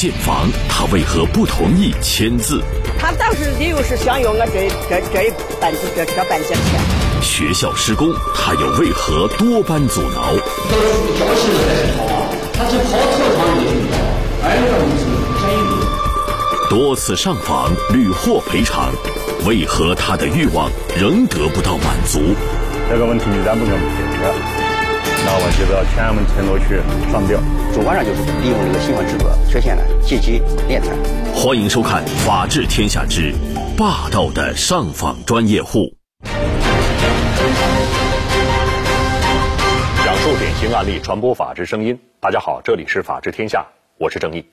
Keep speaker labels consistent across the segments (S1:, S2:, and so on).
S1: 建房，他为何不同意签字？
S2: 他当时理由是想要我这这这一半这这半截钱。
S1: 学校施工，他又为何多般阻挠？
S3: 都是交钱了才是跑啊，他是跑操场里去跑，挨着你是便宜
S1: 多次上访屡获赔偿，为何他的欲望仍得不到满足？
S4: 这个问题咱不能解决，那我就要全部承诺去上吊。
S5: 主观上就是利用这个新闻制作，实现了借机敛财。
S1: 欢迎收看《法治天下之霸道的上访专业户》，
S6: 讲述典型案例，传播法治声音。大家好，这里是《法治天下》，我是正义。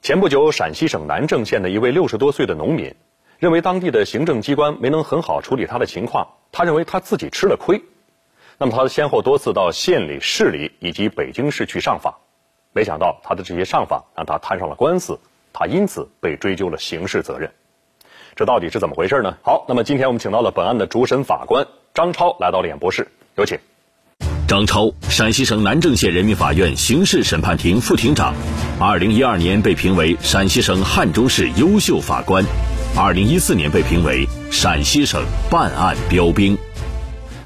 S6: 前不久，陕西省南郑县的一位六十多岁的农民，认为当地的行政机关没能很好处理他的情况，他认为他自己吃了亏。那么他先后多次到县里、市里以及北京市去上访，没想到他的这些上访让他摊上了官司，他因此被追究了刑事责任。这到底是怎么回事呢？好，那么今天我们请到了本案的主审法官张超来到了演播室，有请。
S1: 张超，陕西省南郑县人民法院刑事审判庭副庭长，二零一二年被评为陕西省汉中市优秀法官，二零一四年被评为陕西省办案标兵。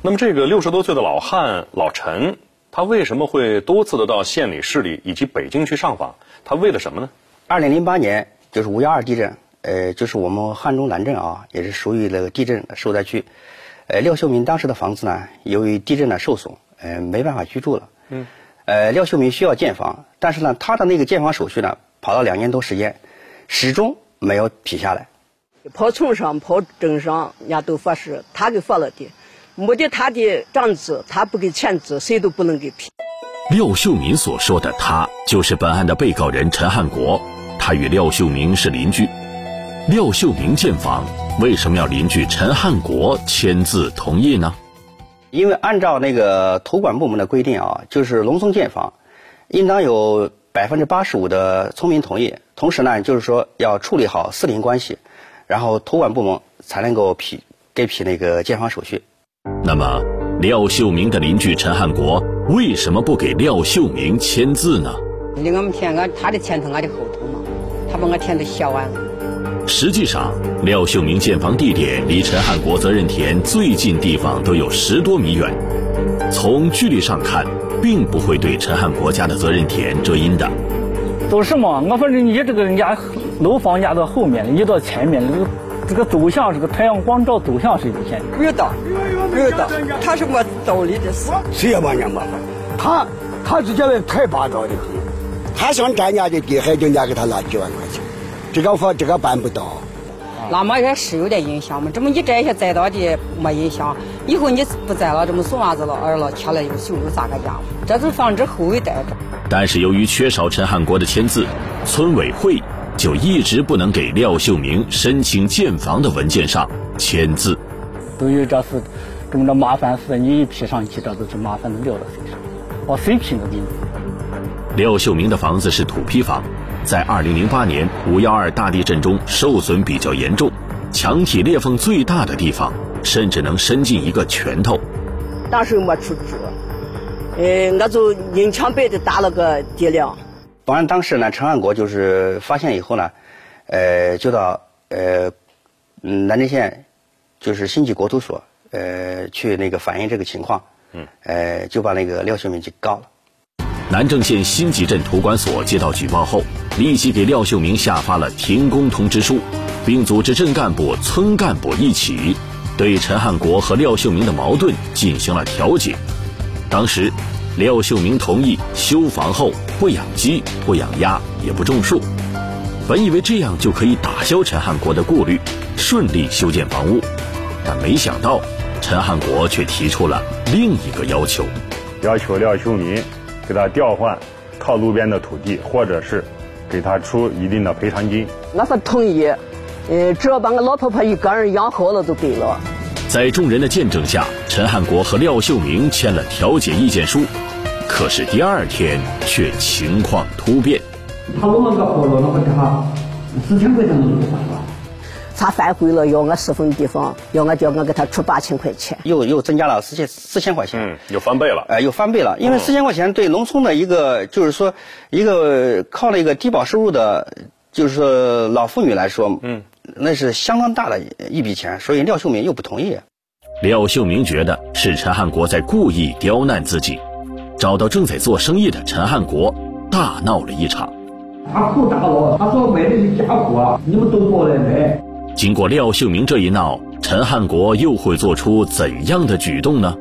S6: 那么，这个六十多岁的老汉老陈，他为什么会多次的到县里、市里以及北京去上访？他为了什么呢？
S5: 二零零八年就是五幺二地震，呃，就是我们汉中南镇啊，也是属于那个地震受灾区。呃，廖秀明当时的房子呢，由于地震呢受损，呃，没办法居住了。嗯。呃，廖秀明需要建房，但是呢，他的那个建房手续呢，跑了两年多时间，始终没有批下来。
S2: 跑村上、跑镇上，人家都发誓，他给发了的。没得他的长子，他不给签字，谁都不能给批。
S1: 廖秀明所说的他，就是本案的被告人陈汉国，他与廖秀明是邻居。廖秀明建房，为什么要邻居陈汉国签字同意呢？
S5: 因为按照那个土管部门的规定啊，就是农村建房，应当有百分之八十五的村民同意，同时呢，就是说要处理好四邻关系，然后土管部门才能够批给批那个建房手续。
S1: 那么，廖秀明的邻居陈汉国为什么不给廖秀明签字呢？
S2: 给我们填个他的前头，俺的后头嘛，他把我填的写完了。
S1: 实际上，廖秀明建房地点离陈汉国责任田最近地方都有十多米远，从距离上看，并不会对陈汉国家的责任田遮阴的。
S7: 都是嘛，我反正你这个人家楼房压到后面，你到前面这个走向，这个太阳光照走向是有限。
S2: 遇到。有的，他是没道理的事。
S8: 谁也帮人麻烦，他他是觉得太霸道的很，他想占人家的地，还叫人家给他拿几万块钱，这个法这个办不到。
S2: 那么也是有点影响嘛，这么你这些栽到的没影响，以后你不栽了，这么送娃子了、儿了、切了又修又咋个样？这是防止后一代。
S1: 但是由于缺少陈汉国的签字，村委会就一直不能给廖秀明申请建房的文件上签字。
S7: 都有这事。这么着麻烦事，你一批上去，这都是麻烦的撂到谁上？我谁批都给你。
S1: 廖秀明的房子是土坯房，在二零零八年五幺二大地震中受损比较严重，墙体裂缝最大的地方甚至能伸进一个拳头。
S2: 当时没出资，呃，我就硬抢白的打了个地梁。
S5: 本案当时呢，陈汉国就是发现以后呢，呃，就到呃，南郑县就是新集国土所。呃，去那个反映这个情况，嗯，呃，就把那个廖秀明给告了。
S1: 南郑县新集镇土管所接到举报后，立即给廖秀明下发了停工通知书，并组织镇干部、村干部一起对陈汉国和廖秀明的矛盾进行了调解。当时，廖秀明同意修房后不养鸡、不养鸭、也不种树，本以为这样就可以打消陈汉国的顾虑，顺利修建房屋，但没想到。陈汉国却提出了另一个要求，
S4: 要求廖秀明给他调换靠路边的土地，或者是给他出一定的赔偿金。
S2: 我说同意，呃，只要把我老婆婆一个人养好了就对了。
S1: 在众人的见证下，陈汉国和廖秀明签了调解意见书。可是第二天却情况突变。
S3: 他我们个活路，那么给他四千块钱能够办吧？
S9: 他反悔了，要我十分地方，要我叫我给他出八千块钱，
S5: 又又增加了四千四千块钱，
S6: 嗯，又翻倍了，
S5: 哎，又翻倍了，因为四千块钱对农村的一个就是说一个靠了一个低保收入的，就是说老妇女来说，嗯，那是相当大的一笔钱，所以廖秀明又不同意。
S1: 廖秀明觉得是陈汉国在故意刁难自己，找到正在做生意的陈汉国，大闹了一场。
S3: 他口大了，他说买的是假货啊，你们都过来买。
S1: 经过廖秀明这一闹，陈汉国又会做出怎样的举动呢？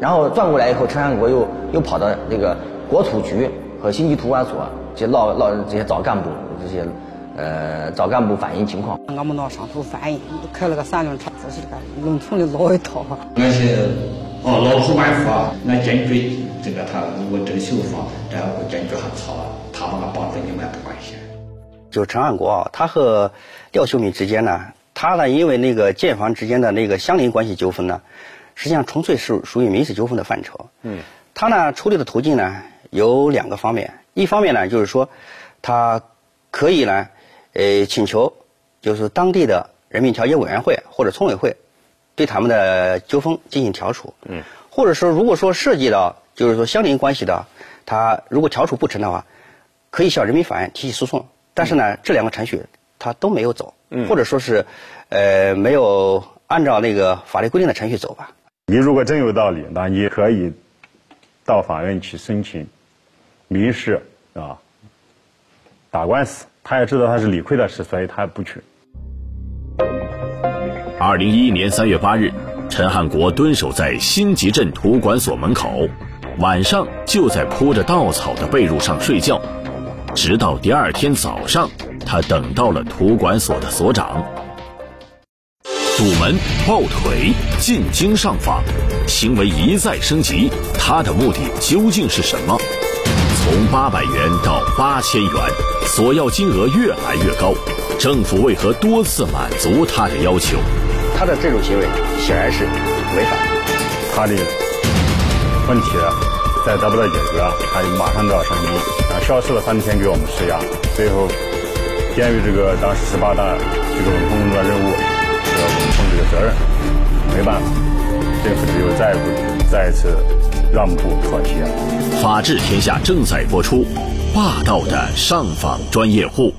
S10: 然后转过来以后，陈汉国又又跑到那个国土局和新级图管所，去闹闹这些找干部，这些呃找干部反映情况。
S2: 我们到上头反映，开了个三轮车，这是个农村的老一套。
S3: 俺是哦老主管府啊，俺坚决这个他如果这个修房，然后坚决还吵，他把俺绑在你们不管线。
S5: 就陈汉国啊，他和廖秀敏之间呢，他呢因为那个建房之间的那个相邻关系纠纷呢，实际上纯粹是属于民事纠纷的范畴。嗯，他呢处理的途径呢有两个方面，一方面呢就是说，他可以呢，呃请求就是当地的人民调解委员会或者村委会对他们的纠纷进行调处。嗯，或者说如果说涉及到就是说相邻关系的，他如果调处不成的话，可以向人民法院提起诉讼。但是呢，这两个程序他都没有走，嗯或者说是，呃，没有按照那个法律规定的程序走吧。
S4: 你如果真有道理，那你可以到法院去申请民事啊打官司。他也知道他是理亏的事，所以他不去。
S1: 二零一一年三月八日，陈汉国蹲守在新集镇土管所门口，晚上就在铺着稻草的被褥上睡觉。直到第二天早上，他等到了土管所的所长。堵门、抱腿、进京上访，行为一再升级。他的目的究竟是什么？从八百元到八千元，索要金额越来越高。政府为何多次满足他的要求？
S5: 他的这种行为显然是违法。
S4: 他的问题再得不到解决，他就马上就要上京。啊，消失了三天给我们施压，最后鉴于这个当时十八大这个稳控工作任务，要稳控这个责任，没办法，政府只有再一步再一次让步妥协。
S1: 法治天下正在播出，霸道的上访专业户。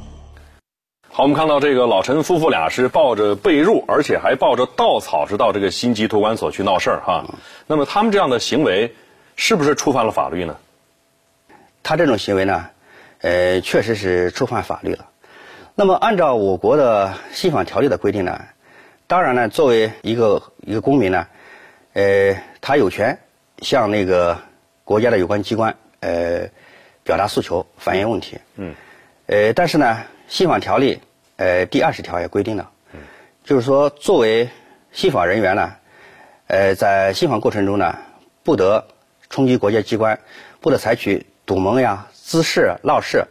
S6: 好，我们看到这个老陈夫妇俩是抱着被褥，而且还抱着稻草，是到这个新集托管所去闹事儿哈。那么他们这样的行为，是不是触犯了法律呢？
S5: 他这种行为呢，呃，确实是触犯法律了。那么，按照我国的信访条例的规定呢，当然呢，作为一个一个公民呢，呃，他有权向那个国家的有关机关呃表达诉求、反映问题。嗯。呃，但是呢，信访条例呃第二十条也规定了，就是说，作为信访人员呢，呃，在信访过程中呢，不得冲击国家机关，不得采取。堵门呀、滋事、闹事，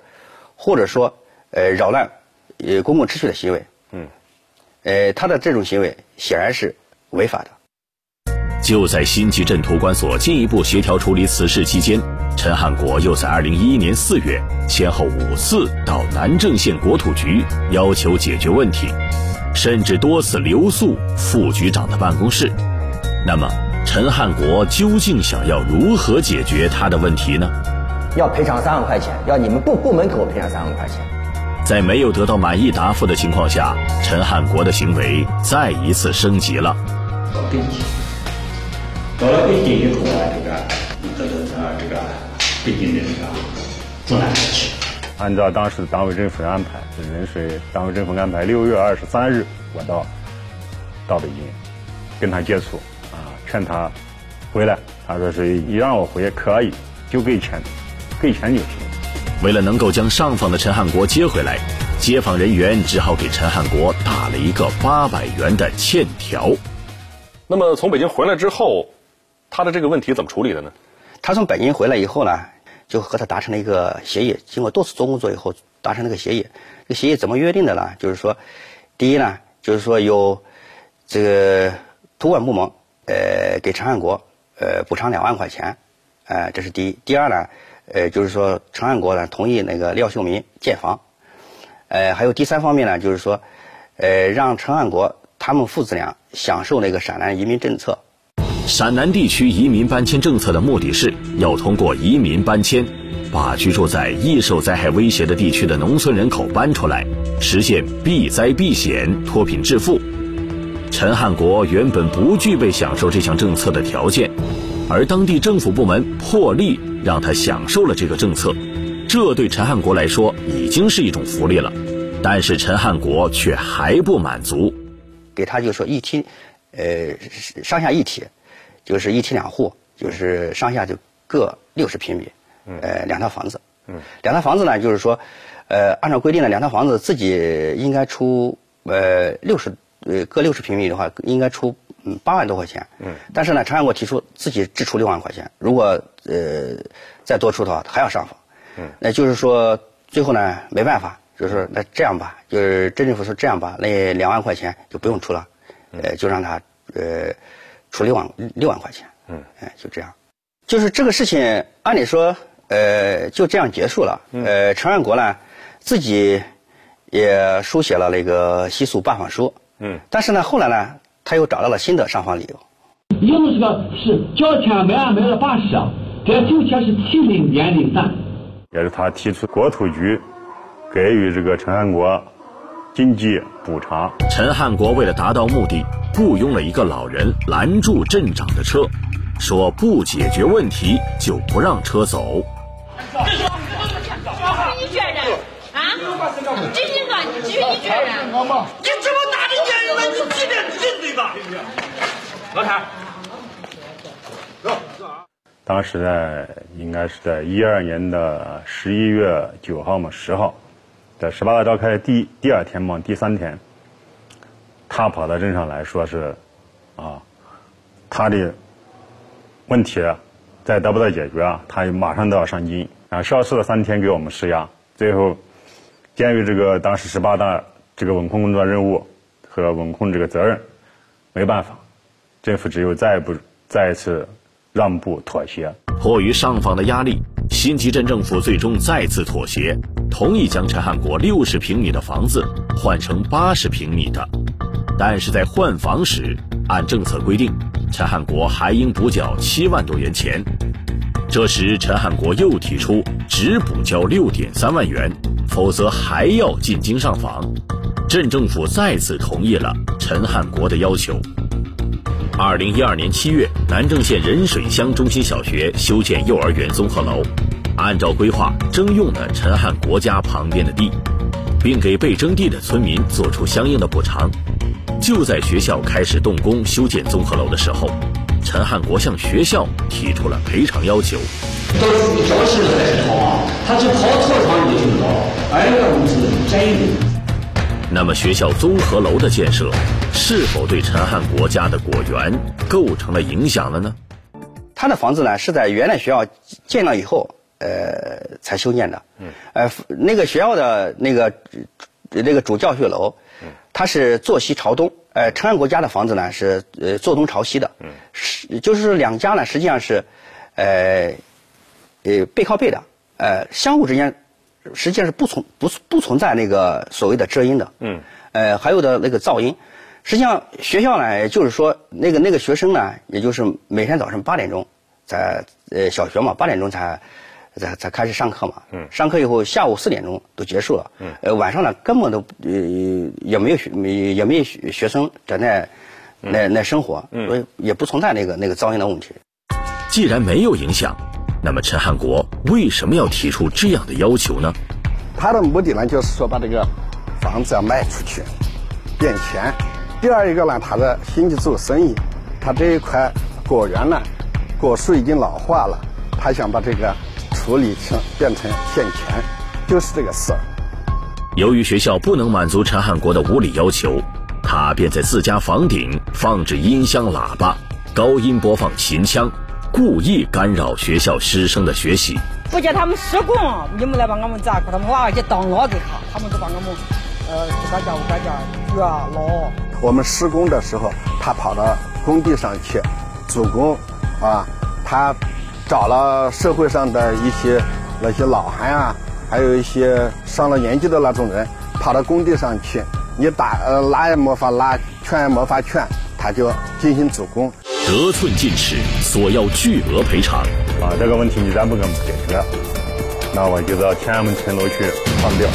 S5: 或者说呃扰乱呃公共秩序的行为，嗯，呃他的这种行为显然是违法的。
S1: 就在新集镇土管所进一步协调处理此事期间，陈汉国又在二零一一年四月先后五次到南郑县国土局要求解决问题，甚至多次留宿副局长的办公室。那么，陈汉国究竟想要如何解决他的问题呢？
S10: 要赔偿三万块钱，要你们部部门给我赔偿三万块钱。
S1: 在没有得到满意答复的情况下，陈汉国的行为再一次升级了。
S3: 到了北京以后啊，这个得到啊这个北京的这个重大事情。
S4: 按照当时的党委政府安排，人水党委政府安排六月二十三日我到到北京跟他接触啊，劝他回来。他说是一让我回可以，就给钱。给钱就行。
S1: 为了能够将上访的陈汉国接回来，接访人员只好给陈汉国打了一个八百元的欠条。
S6: 那么从北京回来之后，他的这个问题怎么处理的呢？
S5: 他从北京回来以后呢，就和他达成了一个协议。经过多次做工作以后，达成了个协议。这个协议怎么约定的呢？就是说，第一呢，就是说由这个土管部门呃给陈汉国呃补偿两万块钱，呃这是第一。第二呢。呃，就是说，陈汉国呢同意那个廖秀明建房，呃，还有第三方面呢，就是说，呃，让陈汉国他们父子俩享受那个陕南移民政策。
S1: 陕南地区移民搬迁政策的目的是要通过移民搬迁，把居住在易受灾害威胁的地区的农村人口搬出来，实现避灾避险、脱贫致富。陈汉国原本不具备享受这项政策的条件，而当地政府部门破例让他享受了这个政策，这对陈汉国来说已经是一种福利了。但是陈汉国却还不满足，
S5: 给他就说一梯，呃，上下一体，就是一梯两户，就是上下就各六十平米，呃，两套房子，嗯两套房子呢，就是说，呃，按照规定呢，两套房子自己应该出，呃，六十，呃，各六十平米的话，应该出嗯八万多块钱，嗯但是呢，陈汉国提出自己只出六万块钱，如果呃再多出的话，还要上访，那就是说最后呢，没办法。就是那这样吧，就是镇政府说这样吧，那两万块钱就不用出了，呃，就让他呃出六万六万块钱，嗯，哎，就这样，就是这个事情按理说呃就这样结束了，呃，陈汉国呢自己也书写了那个习俗办法书，嗯，但是呢后来呢他又找到了新的上访理由，
S11: 因为这个是交钱没安排了八十啊，这九钱是七零年零三，
S4: 也是他提出国土局。给予这个陈汉国经济补偿。
S1: 陈汉国为了达到目的，雇佣了一个老人拦住镇长的车，说不解决问题就不让车走。
S12: 这是你确认啊？执行官，只许你。
S13: 你这么大的年龄了，你几点几岁吧？老谭，
S4: 当时呢应该是在一二年的十一月九号嘛，十号。在十八大召开第第二天嘛，第三天，他跑到镇上来说是，啊，他的问题再得不到解决啊，他马上都要上京啊，消失了三天给我们施压，最后鉴于这个当时十八大这个稳控工作任务和稳控这个责任，没办法，政府只有再不再一次让步妥协。
S1: 迫于上访的压力，新集镇政府最终再次妥协。同意将陈汉国六十平米的房子换成八十平米的，但是在换房时，按政策规定，陈汉国还应补缴七万多元钱。这时，陈汉国又提出只补交六点三万元，否则还要进京上访。镇政府再次同意了陈汉国的要求。二零一二年七月，南郑县仁水乡中心小学修建幼儿园综合楼。按照规划征用了陈汉国家旁边的地，并给被征地的村民做出相应的补偿。就在学校开始动工修建综合楼的时候，陈汉国向学校提出了赔偿要求。
S3: 都是教室还是套房，他是套套房就行了，二个屋子占用。
S1: 那么学校综合楼的建设，是否对陈汉国家的果园构成了影响了呢？
S5: 他的房子呢，是在原来学校建了以后。呃，才修建的。嗯。呃，那个学校的那个那个主教学楼，嗯，它是坐西朝东。呃，陈安国家的房子呢是呃坐东朝西的。嗯。是，就是两家呢实际上是，呃，呃背靠背的。呃，相互之间实际上是不存不不存在那个所谓的遮阴的。嗯。呃，还有的那个噪音，实际上学校呢就是说那个那个学生呢，也就是每天早上八点钟在呃小学嘛八点钟才。才才开始上课嘛，嗯，上课以后下午四点钟都结束了，嗯，呃晚上呢根本都呃也没有学也没有学学生在那那那生活，所以也不存在那个那个噪音的问题。
S1: 既然没有影响，那么陈汉国为什么要提出这样的要求呢？
S8: 他的目的呢就是说把这个房子要卖出去，变钱。第二一个呢，他的兴趣做生意，他这一块果园呢果树已经老化了，他想把这个。处理成变成现钱，就是这个事。
S1: 由于学校不能满足陈汉国的无理要求，他便在自家房顶放置音箱喇叭，高音播放秦腔，故意干扰学校师生的学习。
S2: 不叫他们施工，你们来把我们咋个？他们娃去当老给他，他们都把我们呃自个家屋干家掘捞。
S8: 我们施工的时候，他跑到工地上去主工，啊，他。找了社会上的一些那些老汉啊，还有一些上了年纪的那种人，跑到工地上去，你打呃拉也没法拉，劝也没法劝，他就进行主攻。
S1: 得寸进尺，索要巨额赔偿。
S4: 啊，这个问题你再不给我们解决，那我就到天安门城楼去上吊。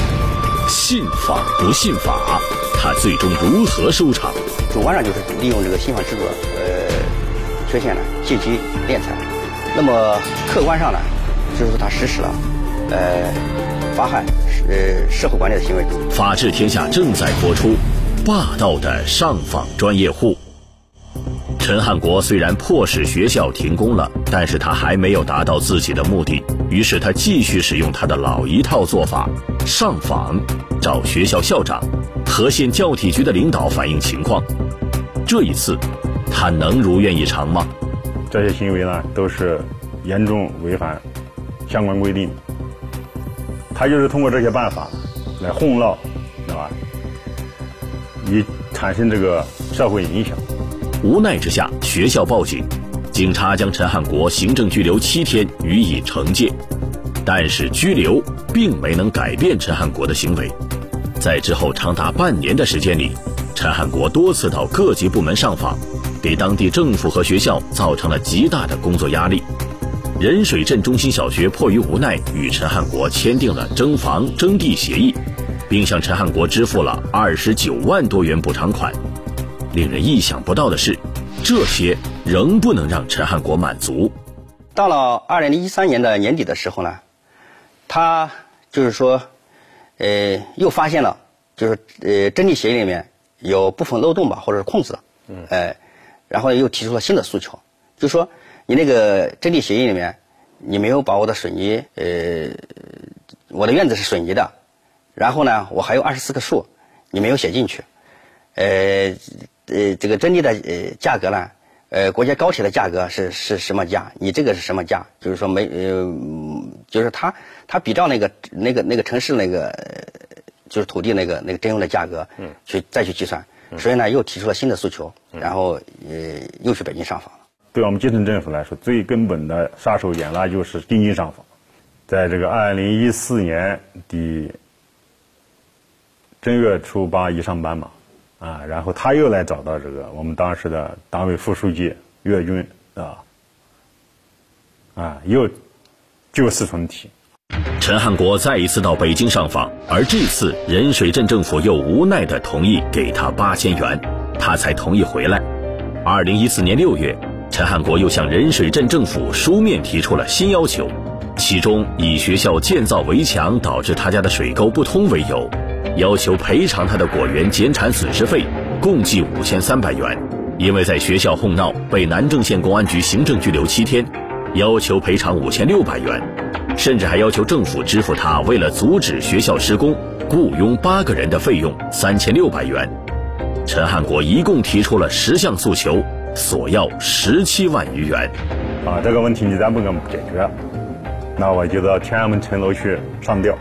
S1: 信法不信法，他最终如何收场？
S5: 主观上就是利用这个信访制度呃缺陷呢，借机敛财。那么客观上呢，就是他实施了呃妨害呃社会管理的行为。
S1: 法治天下正在播出，霸道的上访专业户。陈汉国虽然迫使学校停工了，但是他还没有达到自己的目的，于是他继续使用他的老一套做法：上访，找学校校长和县教体局的领导反映情况。这一次，他能如愿以偿吗？
S4: 这些行为呢，都是严重违反相关规定。他就是通过这些办法来哄闹，对吧？以产生这个社会影响。
S1: 无奈之下，学校报警，警察将陈汉国行政拘留七天，予以惩戒。但是拘留并没能改变陈汉国的行为。在之后长达半年的时间里，陈汉国多次到各级部门上访，给当地政府和学校造成了极大的工作压力。仁水镇中心小学迫于无奈，与陈汉国签订了征房征地协议，并向陈汉国支付了二十九万多元补偿款。令人意想不到的是，这些仍不能让陈汉国满足。
S5: 到了二零一三年的年底的时候呢，他就是说，呃，又发现了，就是呃，征地协议里面有部分漏洞吧，或者是空子，嗯，呃，然后又提出了新的诉求，就说你那个征地协议里面，你没有把我的水泥，呃，我的院子是水泥的，然后呢，我还有二十四棵树，你没有写进去，呃。呃，这个征地的呃价格呢，呃，国家高铁的价格是是什么价？你这个是什么价？就是说没呃，就是他他比照那个那个那个城市那个就是土地那个那个征用的价格，嗯，去再去计算，所以呢又提出了新的诉求，然后呃又去北京上访了。
S4: 对我们基层政府来说，最根本的杀手锏那就是定金上访。在这个二零一四年的正月初八一上班嘛。啊，然后他又来找到这个我们当时的党委副书记岳军啊，啊，又旧事论题。
S1: 陈汉国再一次到北京上访，而这次仁水镇政府又无奈的同意给他八千元，他才同意回来。二零一四年六月，陈汉国又向仁水镇政府书面提出了新要求，其中以学校建造围墙导致他家的水沟不通为由。要求赔偿他的果园减产损失费，共计五千三百元。因为在学校哄闹，被南郑县公安局行政拘留七天，要求赔偿五千六百元，甚至还要求政府支付他为了阻止学校施工雇佣八个人的费用三千六百元。陈汉国一共提出了十项诉求，索要十七万余元。
S4: 啊，这个问题你再不给我们解决，那我就到天安门城楼去上吊。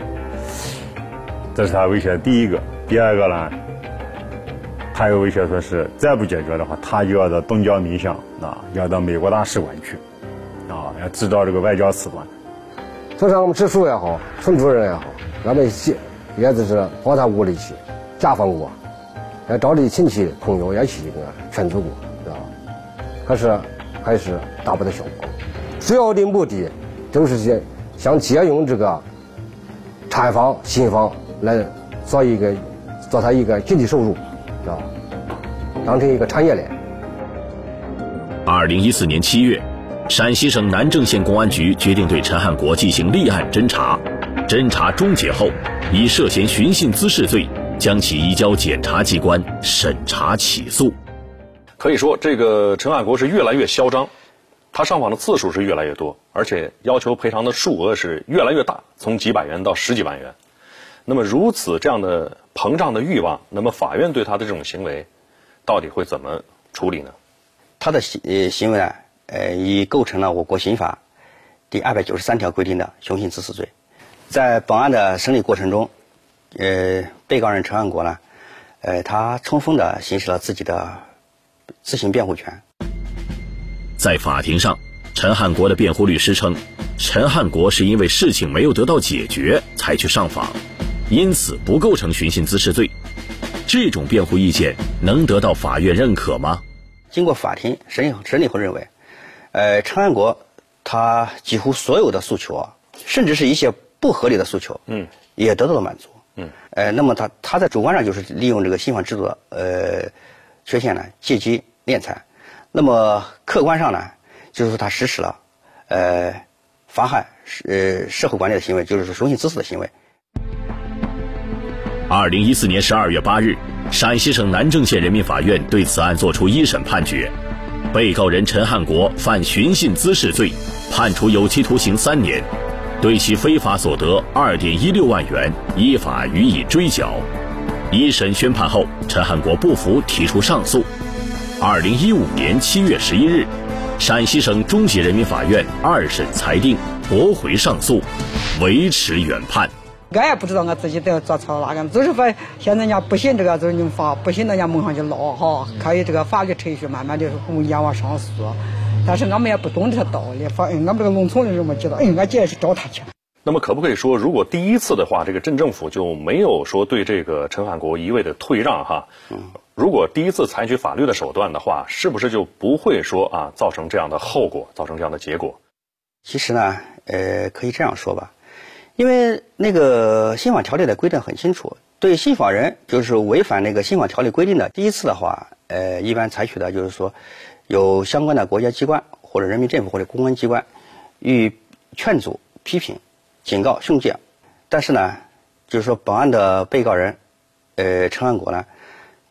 S4: 这是他威胁的第一个，第二个呢，他又威胁说是再不解决的话，他就要到东交民巷啊，要到美国大使馆去，啊，要制造这个外交使馆。
S14: 村上我们支书也好，村主任也好，俺们也也就是跑他屋里去家访过，也找的亲戚朋友也去这个劝阻过，知道吧？可是还是达不到效果。主要的目的就是想想借用这个产房新房。来做一个，做他一个经济收入，是吧？当成一个产业链。
S1: 二零一四年七月，陕西省南郑县公安局决定对陈汉国进行立案侦查。侦查终结后，以涉嫌寻衅滋事罪，将其移交检察机关审查起诉。
S6: 可以说，这个陈汉国是越来越嚣张，他上访的次数是越来越多，而且要求赔偿的数额是越来越大，从几百元到十几万元。那么如此这样的膨胀的欲望，那么法院对他的这种行为，到底会怎么处理呢？
S5: 他的行呃行为呢，呃，已构成了我国刑法第二百九十三条规定的寻衅滋事罪。在本案的审理过程中，呃，被告人陈汉国呢，呃，他充分的行使了自己的自行辩护权。
S1: 在法庭上，陈汉国的辩护律师称，陈汉国是因为事情没有得到解决才去上访。因此不构成寻衅滋事罪，这种辩护意见能得到法院认可吗？
S5: 经过法庭审理审理后认为，呃，陈安国他几乎所有的诉求啊，甚至是一些不合理的诉求，嗯，也得到了满足，嗯，呃，那么他他在主观上就是利用这个新法制度的呃缺陷呢，借机敛财，那么客观上呢，就是说他实施了呃妨害呃社会管理的行为，就是说寻衅滋事的行为。
S1: 二零一四年十二月八日，陕西省南郑县人民法院对此案作出一审判决，被告人陈汉国犯寻衅滋事罪，判处有期徒刑三年，对其非法所得二点一六万元依法予以追缴。一审宣判后，陈汉国不服，提出上诉。二零一五年七月十一日，陕西省中级人民法院二审裁定驳回上诉，维持原判。
S2: 俺也不知道俺自己在做错了哪个，就是说现在人家不信这个就是你们法，不信人家蒙上去捞哈，可以这个法律程序慢慢的从阎王上诉。但是俺们也不懂这些道理，反正俺们这个农村的人们知道，哎，俺姐去找他去。
S6: 那么可不可以说，如果第一次的话，这个镇政府就没有说对这个陈汉国一味的退让哈？如果第一次采取法律的手段的话，是不是就不会说啊造成这样的后果，造成这样的结果？
S5: 其实呢，呃，可以这样说吧。因为那个信访条例的规定很清楚，对信访人就是违反那个信访条例规定的，第一次的话，呃，一般采取的就是说，有相关的国家机关或者人民政府或者公安机关予以劝阻、批评、警告、训诫。但是呢，就是说本案的被告人，呃，陈安国呢，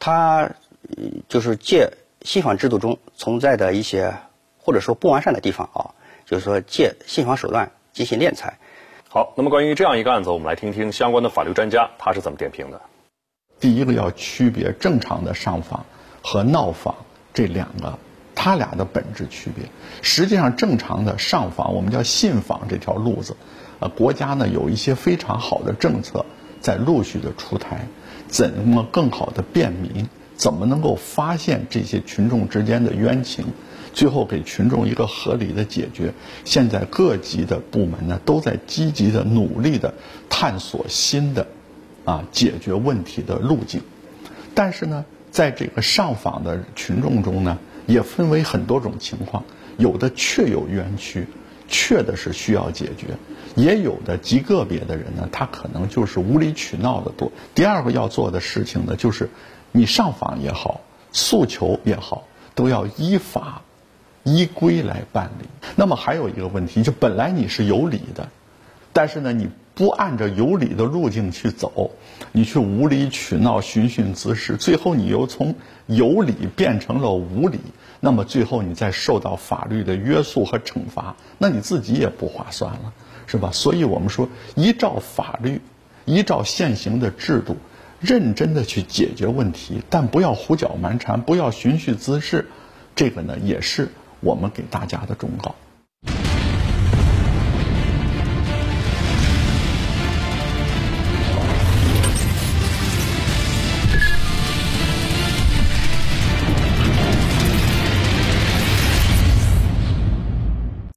S5: 他就是借信访制度中存在的一些或者说不完善的地方啊，就是说借信访手段进行敛财。
S6: 好，那么关于这样一个案子，我们来听听相关的法律专家他是怎么点评的。
S15: 第一个要区别正常的上访和闹访这两个，它俩的本质区别。实际上，正常的上访，我们叫信访这条路子，呃，国家呢有一些非常好的政策在陆续的出台，怎么更好的便民？怎么能够发现这些群众之间的冤情？最后给群众一个合理的解决。现在各级的部门呢，都在积极的努力的探索新的啊解决问题的路径。但是呢，在这个上访的群众中呢，也分为很多种情况，有的确有冤屈，确的是需要解决；也有的极个别的人呢，他可能就是无理取闹的多。第二个要做的事情呢，就是你上访也好，诉求也好，都要依法。依规来办理。那么还有一个问题，就本来你是有理的，但是呢，你不按照有理的路径去走，你去无理取闹、寻衅滋事，最后你又从有理变成了无理，那么最后你再受到法律的约束和惩罚，那你自己也不划算了，是吧？所以我们说，依照法律，依照现行的制度，认真的去解决问题，但不要胡搅蛮缠，不要寻衅滋事，这个呢也是。我们给大家的忠告。